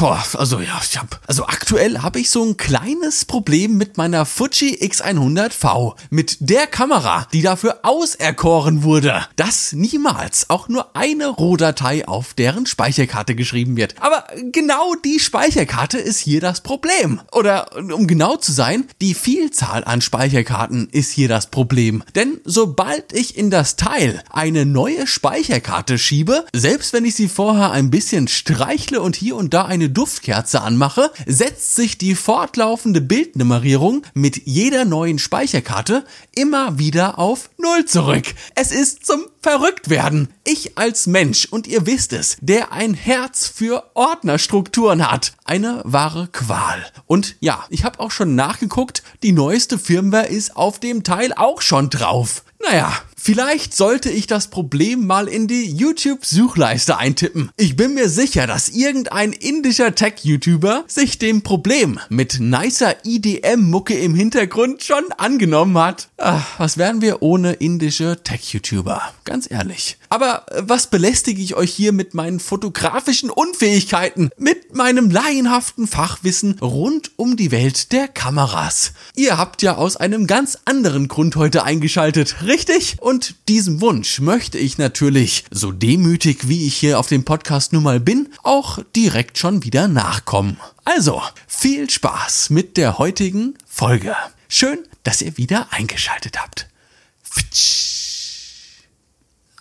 Boah, also ja, ich hab, also aktuell habe ich so ein kleines Problem mit meiner Fuji X100V. Mit der Kamera, die dafür auserkoren wurde, dass niemals auch nur eine Rohdatei auf deren Speicherkarte geschrieben wird. Aber genau die Speicherkarte ist hier das Problem. Oder um genau zu sein, die Vielzahl an Speicherkarten ist hier das Problem. Denn sobald ich in das Teil eine neue Speicherkarte schiebe, selbst wenn ich sie vorher ein bisschen streichle und hier und da eine Duftkerze anmache, setzt sich die fortlaufende Bildnummerierung mit jeder neuen Speicherkarte immer wieder auf Null zurück. Es ist zum Verrücktwerden. Ich als Mensch, und ihr wisst es, der ein Herz für Ordnerstrukturen hat, eine wahre Qual. Und ja, ich habe auch schon nachgeguckt, die neueste Firmware ist auf dem Teil auch schon drauf. Naja, Vielleicht sollte ich das Problem mal in die YouTube-Suchleiste eintippen. Ich bin mir sicher, dass irgendein indischer Tech-YouTuber sich dem Problem mit nicer IDM-Mucke im Hintergrund schon angenommen hat. Ach, was wären wir ohne indische Tech-YouTuber? Ganz ehrlich. Aber äh, was belästige ich euch hier mit meinen fotografischen Unfähigkeiten, mit meinem laienhaften Fachwissen rund um die Welt der Kameras? Ihr habt ja aus einem ganz anderen Grund heute eingeschaltet, richtig? Diesem Wunsch möchte ich natürlich, so demütig wie ich hier auf dem Podcast nun mal bin, auch direkt schon wieder nachkommen. Also, viel Spaß mit der heutigen Folge. Schön, dass ihr wieder eingeschaltet habt. Fitsch.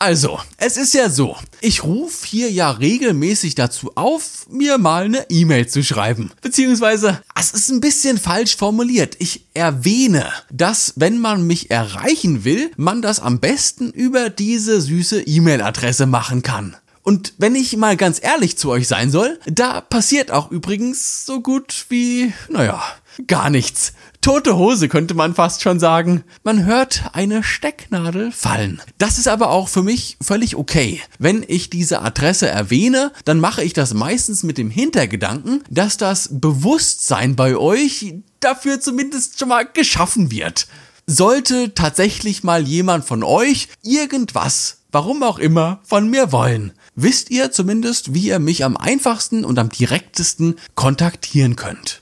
Also, es ist ja so, ich rufe hier ja regelmäßig dazu auf, mir mal eine E-Mail zu schreiben. Beziehungsweise, es ist ein bisschen falsch formuliert. Ich erwähne, dass wenn man mich erreichen will, man das am besten über diese süße E-Mail-Adresse machen kann. Und wenn ich mal ganz ehrlich zu euch sein soll, da passiert auch übrigens so gut wie, naja, gar nichts. Tote Hose könnte man fast schon sagen. Man hört eine Stecknadel fallen. Das ist aber auch für mich völlig okay. Wenn ich diese Adresse erwähne, dann mache ich das meistens mit dem Hintergedanken, dass das Bewusstsein bei euch dafür zumindest schon mal geschaffen wird. Sollte tatsächlich mal jemand von euch irgendwas, warum auch immer, von mir wollen, wisst ihr zumindest, wie ihr mich am einfachsten und am direktesten kontaktieren könnt.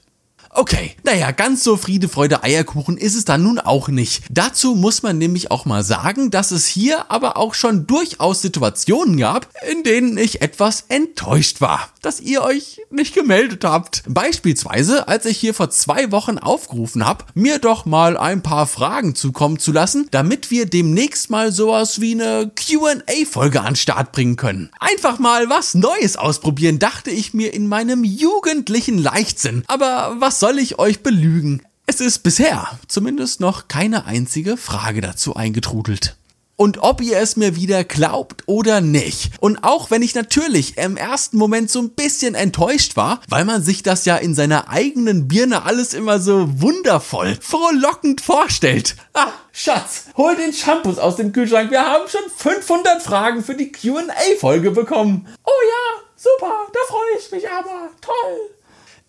Okay, naja, ganz so Friede, Freude, Eierkuchen ist es dann nun auch nicht. Dazu muss man nämlich auch mal sagen, dass es hier aber auch schon durchaus Situationen gab, in denen ich etwas enttäuscht war, dass ihr euch nicht gemeldet habt. Beispielsweise, als ich hier vor zwei Wochen aufgerufen habe, mir doch mal ein paar Fragen zukommen zu lassen, damit wir demnächst mal sowas wie eine QA-Folge an Start bringen können. Einfach mal was Neues ausprobieren, dachte ich mir in meinem jugendlichen Leichtsinn. Aber was soll soll ich euch belügen? Es ist bisher zumindest noch keine einzige Frage dazu eingetrudelt. Und ob ihr es mir wieder glaubt oder nicht. Und auch wenn ich natürlich im ersten Moment so ein bisschen enttäuscht war, weil man sich das ja in seiner eigenen Birne alles immer so wundervoll, frohlockend vorstellt. Ah, Schatz, hol den Shampoos aus dem Kühlschrank. Wir haben schon 500 Fragen für die Q&A-Folge bekommen. Oh ja, super, da freue ich mich aber. Toll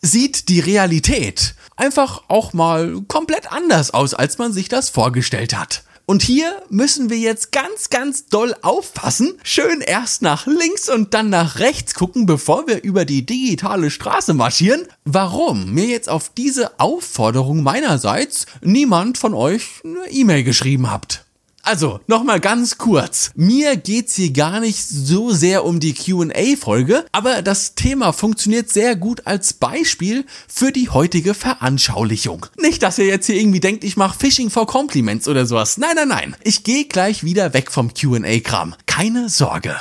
sieht die Realität einfach auch mal komplett anders aus, als man sich das vorgestellt hat. Und hier müssen wir jetzt ganz, ganz doll aufpassen. Schön erst nach links und dann nach rechts gucken, bevor wir über die digitale Straße marschieren. Warum mir jetzt auf diese Aufforderung meinerseits niemand von euch eine E-Mail geschrieben habt. Also, nochmal ganz kurz. Mir geht's hier gar nicht so sehr um die QA-Folge, aber das Thema funktioniert sehr gut als Beispiel für die heutige Veranschaulichung. Nicht, dass ihr jetzt hier irgendwie denkt, ich mache Phishing for Compliments oder sowas. Nein, nein, nein. Ich gehe gleich wieder weg vom QA-Kram. Keine Sorge.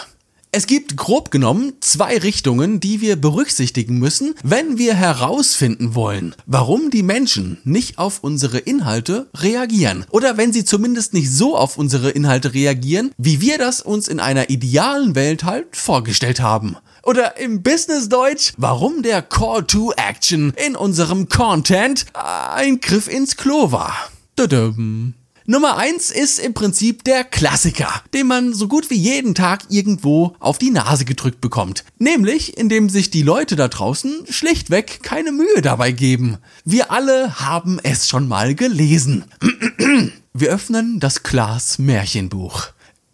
Es gibt grob genommen zwei Richtungen, die wir berücksichtigen müssen, wenn wir herausfinden wollen, warum die Menschen nicht auf unsere Inhalte reagieren. Oder wenn sie zumindest nicht so auf unsere Inhalte reagieren, wie wir das uns in einer idealen Welt halt vorgestellt haben. Oder im Business-Deutsch, warum der Call to Action in unserem Content ein Griff ins Klo war. Tudum. Nummer eins ist im Prinzip der Klassiker, den man so gut wie jeden Tag irgendwo auf die Nase gedrückt bekommt. Nämlich, indem sich die Leute da draußen schlichtweg keine Mühe dabei geben. Wir alle haben es schon mal gelesen. Wir öffnen das Glas Märchenbuch.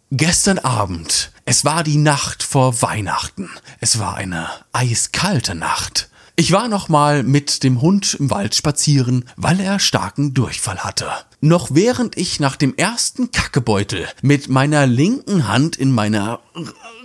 Gestern Abend. Es war die Nacht vor Weihnachten. Es war eine eiskalte Nacht. Ich war nochmal mit dem Hund im Wald spazieren, weil er starken Durchfall hatte. Noch während ich nach dem ersten Kackebeutel mit meiner linken Hand in meiner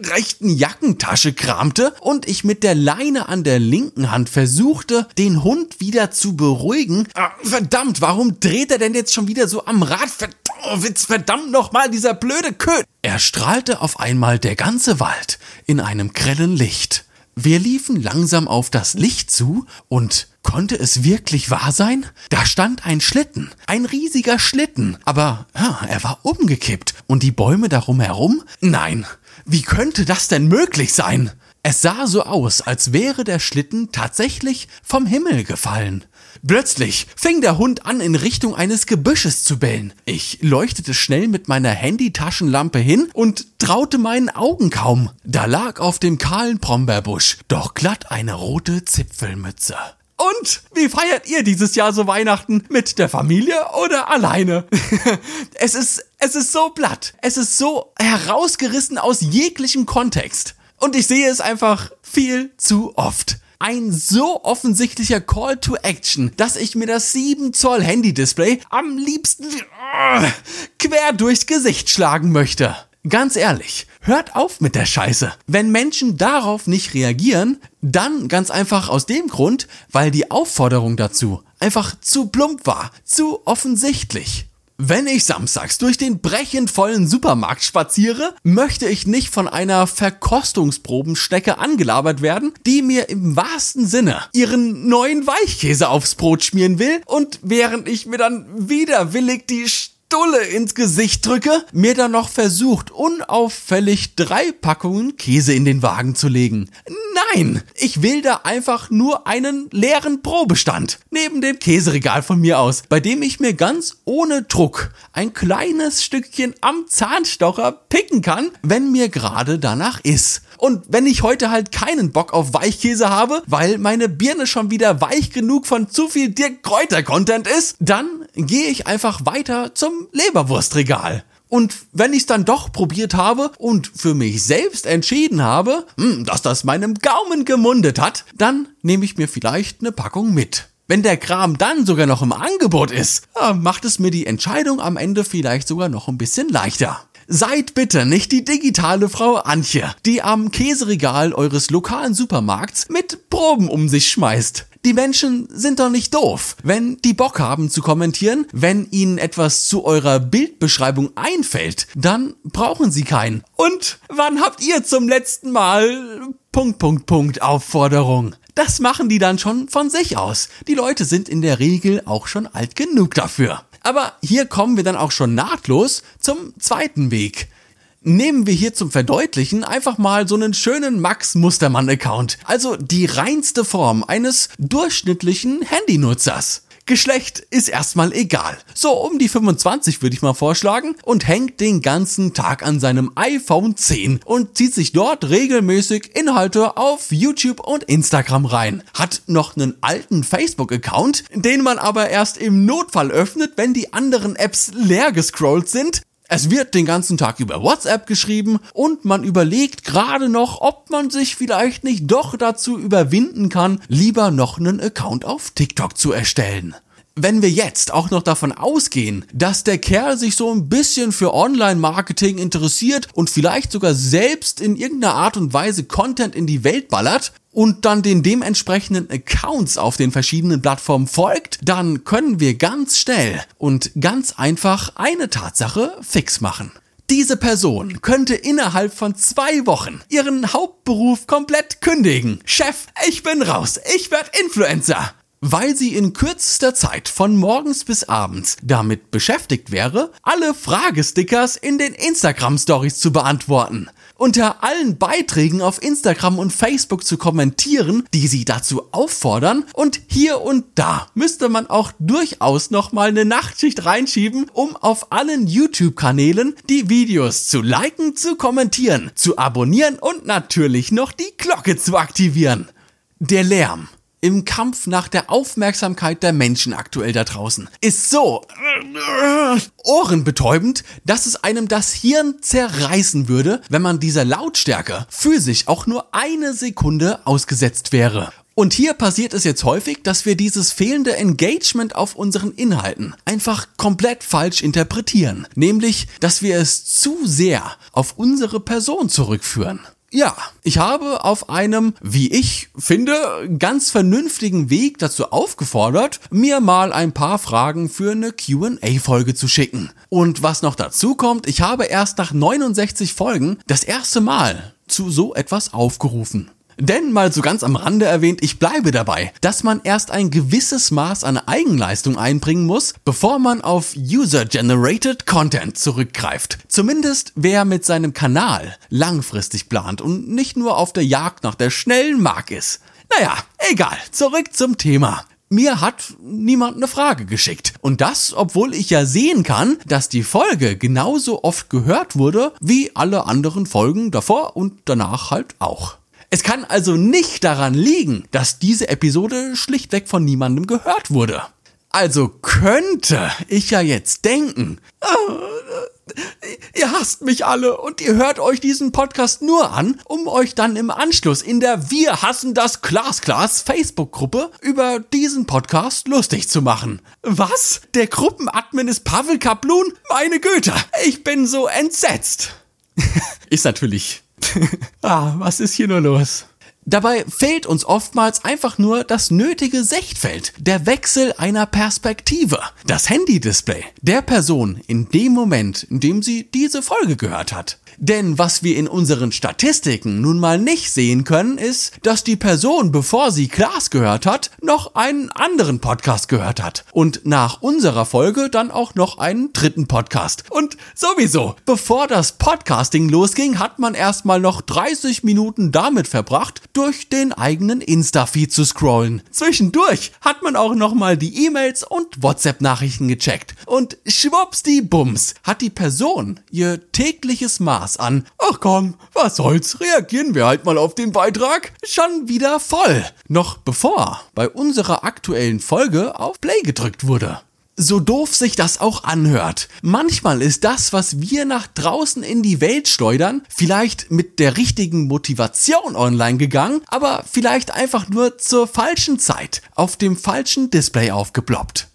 rechten Jackentasche kramte und ich mit der Leine an der linken Hand versuchte, den Hund wieder zu beruhigen. Ah, verdammt, warum dreht er denn jetzt schon wieder so am Rad? Verdammt, verdammt nochmal, dieser blöde Köt. Er strahlte auf einmal der ganze Wald in einem grellen Licht. Wir liefen langsam auf das Licht zu und konnte es wirklich wahr sein? Da stand ein Schlitten, ein riesiger Schlitten, aber ja, er war umgekippt und die Bäume darum herum? Nein, wie könnte das denn möglich sein? Es sah so aus, als wäre der Schlitten tatsächlich vom Himmel gefallen. Plötzlich fing der Hund an, in Richtung eines Gebüsches zu bellen. Ich leuchtete schnell mit meiner Handytaschenlampe hin und traute meinen Augen kaum. Da lag auf dem kahlen Brombeerbusch doch glatt eine rote Zipfelmütze. Und wie feiert ihr dieses Jahr so Weihnachten? Mit der Familie oder alleine? es ist, es ist so platt. Es ist so herausgerissen aus jeglichem Kontext. Und ich sehe es einfach viel zu oft ein so offensichtlicher Call to Action, dass ich mir das 7 Zoll Handy-Display am liebsten uh, quer durchs Gesicht schlagen möchte. Ganz ehrlich, hört auf mit der Scheiße. Wenn Menschen darauf nicht reagieren, dann ganz einfach aus dem Grund, weil die Aufforderung dazu einfach zu plump war, zu offensichtlich. Wenn ich samstags durch den brechend vollen Supermarkt spaziere, möchte ich nicht von einer Verkostungsprobenschnecke angelabert werden, die mir im wahrsten Sinne ihren neuen Weichkäse aufs Brot schmieren will und während ich mir dann widerwillig die Stulle ins Gesicht drücke, mir dann noch versucht, unauffällig drei Packungen Käse in den Wagen zu legen. Nein, ich will da einfach nur einen leeren Probestand neben dem Käseregal von mir aus, bei dem ich mir ganz ohne Druck ein kleines Stückchen am Zahnstocher picken kann, wenn mir gerade danach ist. Und wenn ich heute halt keinen Bock auf Weichkäse habe, weil meine Birne schon wieder weich genug von zu viel Dirk Kräuter Content ist, dann gehe ich einfach weiter zum Leberwurstregal. Und wenn ich es dann doch probiert habe und für mich selbst entschieden habe, hm, dass das meinem Gaumen gemundet hat, dann nehme ich mir vielleicht eine Packung mit. Wenn der Kram dann sogar noch im Angebot ist, macht es mir die Entscheidung am Ende vielleicht sogar noch ein bisschen leichter. Seid bitte nicht die digitale Frau Antje, die am Käseregal eures lokalen Supermarkts mit Proben um sich schmeißt. Die Menschen sind doch nicht doof. Wenn die Bock haben zu kommentieren, wenn ihnen etwas zu eurer Bildbeschreibung einfällt, dann brauchen sie keinen. Und wann habt ihr zum letzten Mal Punkt, Punkt, Punkt Aufforderung? Das machen die dann schon von sich aus. Die Leute sind in der Regel auch schon alt genug dafür. Aber hier kommen wir dann auch schon nahtlos zum zweiten Weg. Nehmen wir hier zum Verdeutlichen einfach mal so einen schönen Max Mustermann Account, also die reinste Form eines durchschnittlichen Handynutzers. Geschlecht ist erstmal egal. So um die 25 würde ich mal vorschlagen und hängt den ganzen Tag an seinem iPhone 10 und zieht sich dort regelmäßig Inhalte auf YouTube und Instagram rein. Hat noch einen alten Facebook-Account, den man aber erst im Notfall öffnet, wenn die anderen Apps leer gescrollt sind es wird den ganzen Tag über WhatsApp geschrieben und man überlegt gerade noch, ob man sich vielleicht nicht doch dazu überwinden kann, lieber noch einen Account auf TikTok zu erstellen. Wenn wir jetzt auch noch davon ausgehen, dass der Kerl sich so ein bisschen für Online-Marketing interessiert und vielleicht sogar selbst in irgendeiner Art und Weise Content in die Welt ballert, und dann den dementsprechenden Accounts auf den verschiedenen Plattformen folgt, dann können wir ganz schnell und ganz einfach eine Tatsache fix machen. Diese Person könnte innerhalb von zwei Wochen ihren Hauptberuf komplett kündigen. Chef, ich bin raus, ich werde Influencer. Weil sie in kürzester Zeit von morgens bis abends damit beschäftigt wäre, alle Fragestickers in den Instagram Stories zu beantworten. Unter allen Beiträgen auf Instagram und Facebook zu kommentieren, die sie dazu auffordern. Und hier und da müsste man auch durchaus nochmal eine Nachtschicht reinschieben, um auf allen YouTube-Kanälen die Videos zu liken, zu kommentieren, zu abonnieren und natürlich noch die Glocke zu aktivieren. Der Lärm im Kampf nach der Aufmerksamkeit der Menschen aktuell da draußen ist so ohrenbetäubend, dass es einem das Hirn zerreißen würde, wenn man dieser Lautstärke physisch auch nur eine Sekunde ausgesetzt wäre. Und hier passiert es jetzt häufig, dass wir dieses fehlende Engagement auf unseren Inhalten einfach komplett falsch interpretieren. Nämlich, dass wir es zu sehr auf unsere Person zurückführen. Ja, ich habe auf einem, wie ich finde, ganz vernünftigen Weg dazu aufgefordert, mir mal ein paar Fragen für eine QA-Folge zu schicken. Und was noch dazu kommt, ich habe erst nach 69 Folgen das erste Mal zu so etwas aufgerufen. Denn mal so ganz am Rande erwähnt, ich bleibe dabei, dass man erst ein gewisses Maß an Eigenleistung einbringen muss, bevor man auf User-Generated Content zurückgreift. Zumindest wer mit seinem Kanal langfristig plant und nicht nur auf der Jagd nach der schnellen Mark ist. Naja, egal, zurück zum Thema. Mir hat niemand eine Frage geschickt. Und das, obwohl ich ja sehen kann, dass die Folge genauso oft gehört wurde wie alle anderen Folgen davor und danach halt auch. Es kann also nicht daran liegen, dass diese Episode schlichtweg von niemandem gehört wurde. Also könnte ich ja jetzt denken, oh, ihr hasst mich alle und ihr hört euch diesen Podcast nur an, um euch dann im Anschluss in der Wir hassen das Glasglas Facebook-Gruppe über diesen Podcast lustig zu machen. Was? Der Gruppenadmin ist Pavel Kaplun? Meine Güte, ich bin so entsetzt. ist natürlich ah, was ist hier nur los? Dabei fehlt uns oftmals einfach nur das nötige Sichtfeld, der Wechsel einer Perspektive, das Handy-Display der Person in dem Moment, in dem sie diese Folge gehört hat. Denn was wir in unseren Statistiken nun mal nicht sehen können, ist, dass die Person, bevor sie Klaas gehört hat, noch einen anderen Podcast gehört hat. Und nach unserer Folge dann auch noch einen dritten Podcast. Und sowieso, bevor das Podcasting losging, hat man erstmal noch 30 Minuten damit verbracht, durch den eigenen Insta-Feed zu scrollen. Zwischendurch hat man auch nochmal die E-Mails und WhatsApp-Nachrichten gecheckt. Und schwupps die Bums hat die Person ihr tägliches Maß an. Ach komm, was soll's, reagieren wir halt mal auf den Beitrag. Schon wieder voll. Noch bevor bei unserer aktuellen Folge auf Play gedrückt wurde. So doof sich das auch anhört. Manchmal ist das, was wir nach draußen in die Welt schleudern, vielleicht mit der richtigen Motivation online gegangen, aber vielleicht einfach nur zur falschen Zeit auf dem falschen Display aufgeploppt.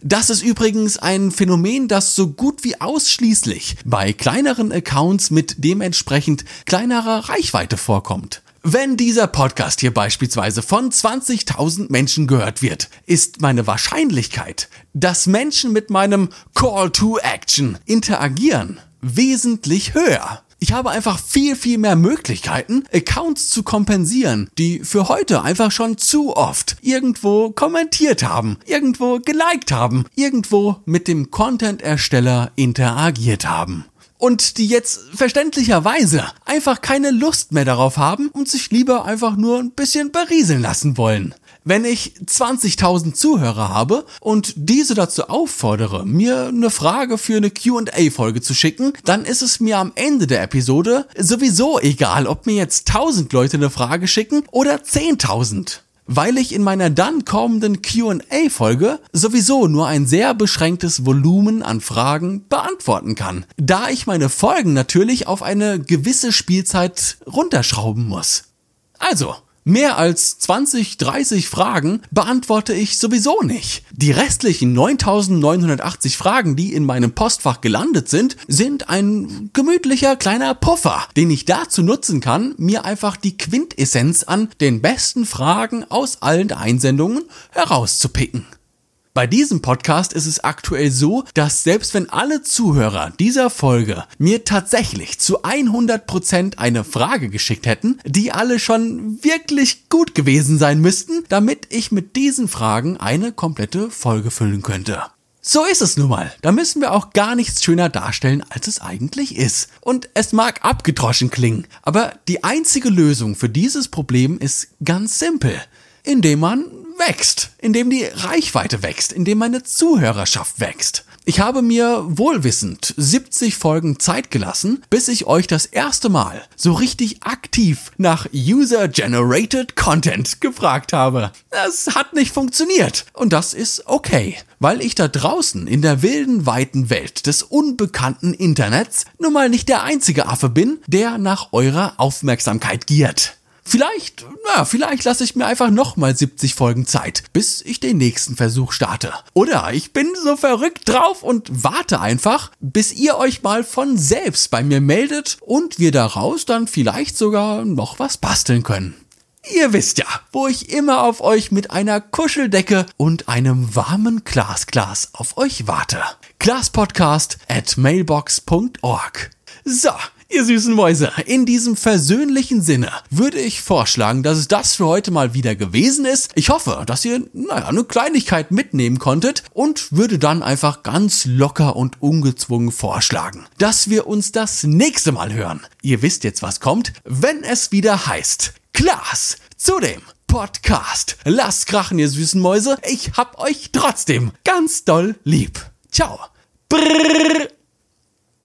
Das ist übrigens ein Phänomen, das so gut wie ausschließlich bei kleineren Accounts mit dementsprechend kleinerer Reichweite vorkommt. Wenn dieser Podcast hier beispielsweise von 20.000 Menschen gehört wird, ist meine Wahrscheinlichkeit, dass Menschen mit meinem Call to Action interagieren, wesentlich höher. Ich habe einfach viel, viel mehr Möglichkeiten, Accounts zu kompensieren, die für heute einfach schon zu oft irgendwo kommentiert haben, irgendwo geliked haben, irgendwo mit dem Content-Ersteller interagiert haben und die jetzt verständlicherweise einfach keine Lust mehr darauf haben und sich lieber einfach nur ein bisschen berieseln lassen wollen. Wenn ich 20.000 Zuhörer habe und diese dazu auffordere, mir eine Frage für eine Q&A-Folge zu schicken, dann ist es mir am Ende der Episode sowieso egal, ob mir jetzt 1000 Leute eine Frage schicken oder 10.000 weil ich in meiner dann kommenden QA-Folge sowieso nur ein sehr beschränktes Volumen an Fragen beantworten kann, da ich meine Folgen natürlich auf eine gewisse Spielzeit runterschrauben muss. Also, Mehr als 20, 30 Fragen beantworte ich sowieso nicht. Die restlichen 9980 Fragen, die in meinem Postfach gelandet sind, sind ein gemütlicher kleiner Puffer, den ich dazu nutzen kann, mir einfach die Quintessenz an den besten Fragen aus allen Einsendungen herauszupicken. Bei diesem Podcast ist es aktuell so, dass selbst wenn alle Zuhörer dieser Folge mir tatsächlich zu 100% eine Frage geschickt hätten, die alle schon wirklich gut gewesen sein müssten, damit ich mit diesen Fragen eine komplette Folge füllen könnte. So ist es nun mal. Da müssen wir auch gar nichts schöner darstellen, als es eigentlich ist. Und es mag abgedroschen klingen, aber die einzige Lösung für dieses Problem ist ganz simpel. Indem man wächst, indem die Reichweite wächst, indem meine Zuhörerschaft wächst. Ich habe mir wohlwissend 70 Folgen Zeit gelassen, bis ich euch das erste Mal so richtig aktiv nach User-Generated Content gefragt habe. Das hat nicht funktioniert und das ist okay, weil ich da draußen in der wilden, weiten Welt des unbekannten Internets nun mal nicht der einzige Affe bin, der nach eurer Aufmerksamkeit giert. Vielleicht, na, vielleicht lasse ich mir einfach nochmal 70 Folgen Zeit, bis ich den nächsten Versuch starte. Oder ich bin so verrückt drauf und warte einfach, bis ihr euch mal von selbst bei mir meldet und wir daraus dann vielleicht sogar noch was basteln können. Ihr wisst ja, wo ich immer auf euch mit einer Kuscheldecke und einem warmen Glasglas auf euch warte. Glaspodcast at mailbox.org. So, Ihr süßen Mäuse, in diesem versöhnlichen Sinne würde ich vorschlagen, dass es das für heute mal wieder gewesen ist. Ich hoffe, dass ihr, naja, eine Kleinigkeit mitnehmen konntet und würde dann einfach ganz locker und ungezwungen vorschlagen, dass wir uns das nächste Mal hören. Ihr wisst jetzt, was kommt, wenn es wieder heißt Klaas zu dem Podcast. Lasst krachen, ihr süßen Mäuse. Ich hab euch trotzdem ganz doll lieb. Ciao. Brrr.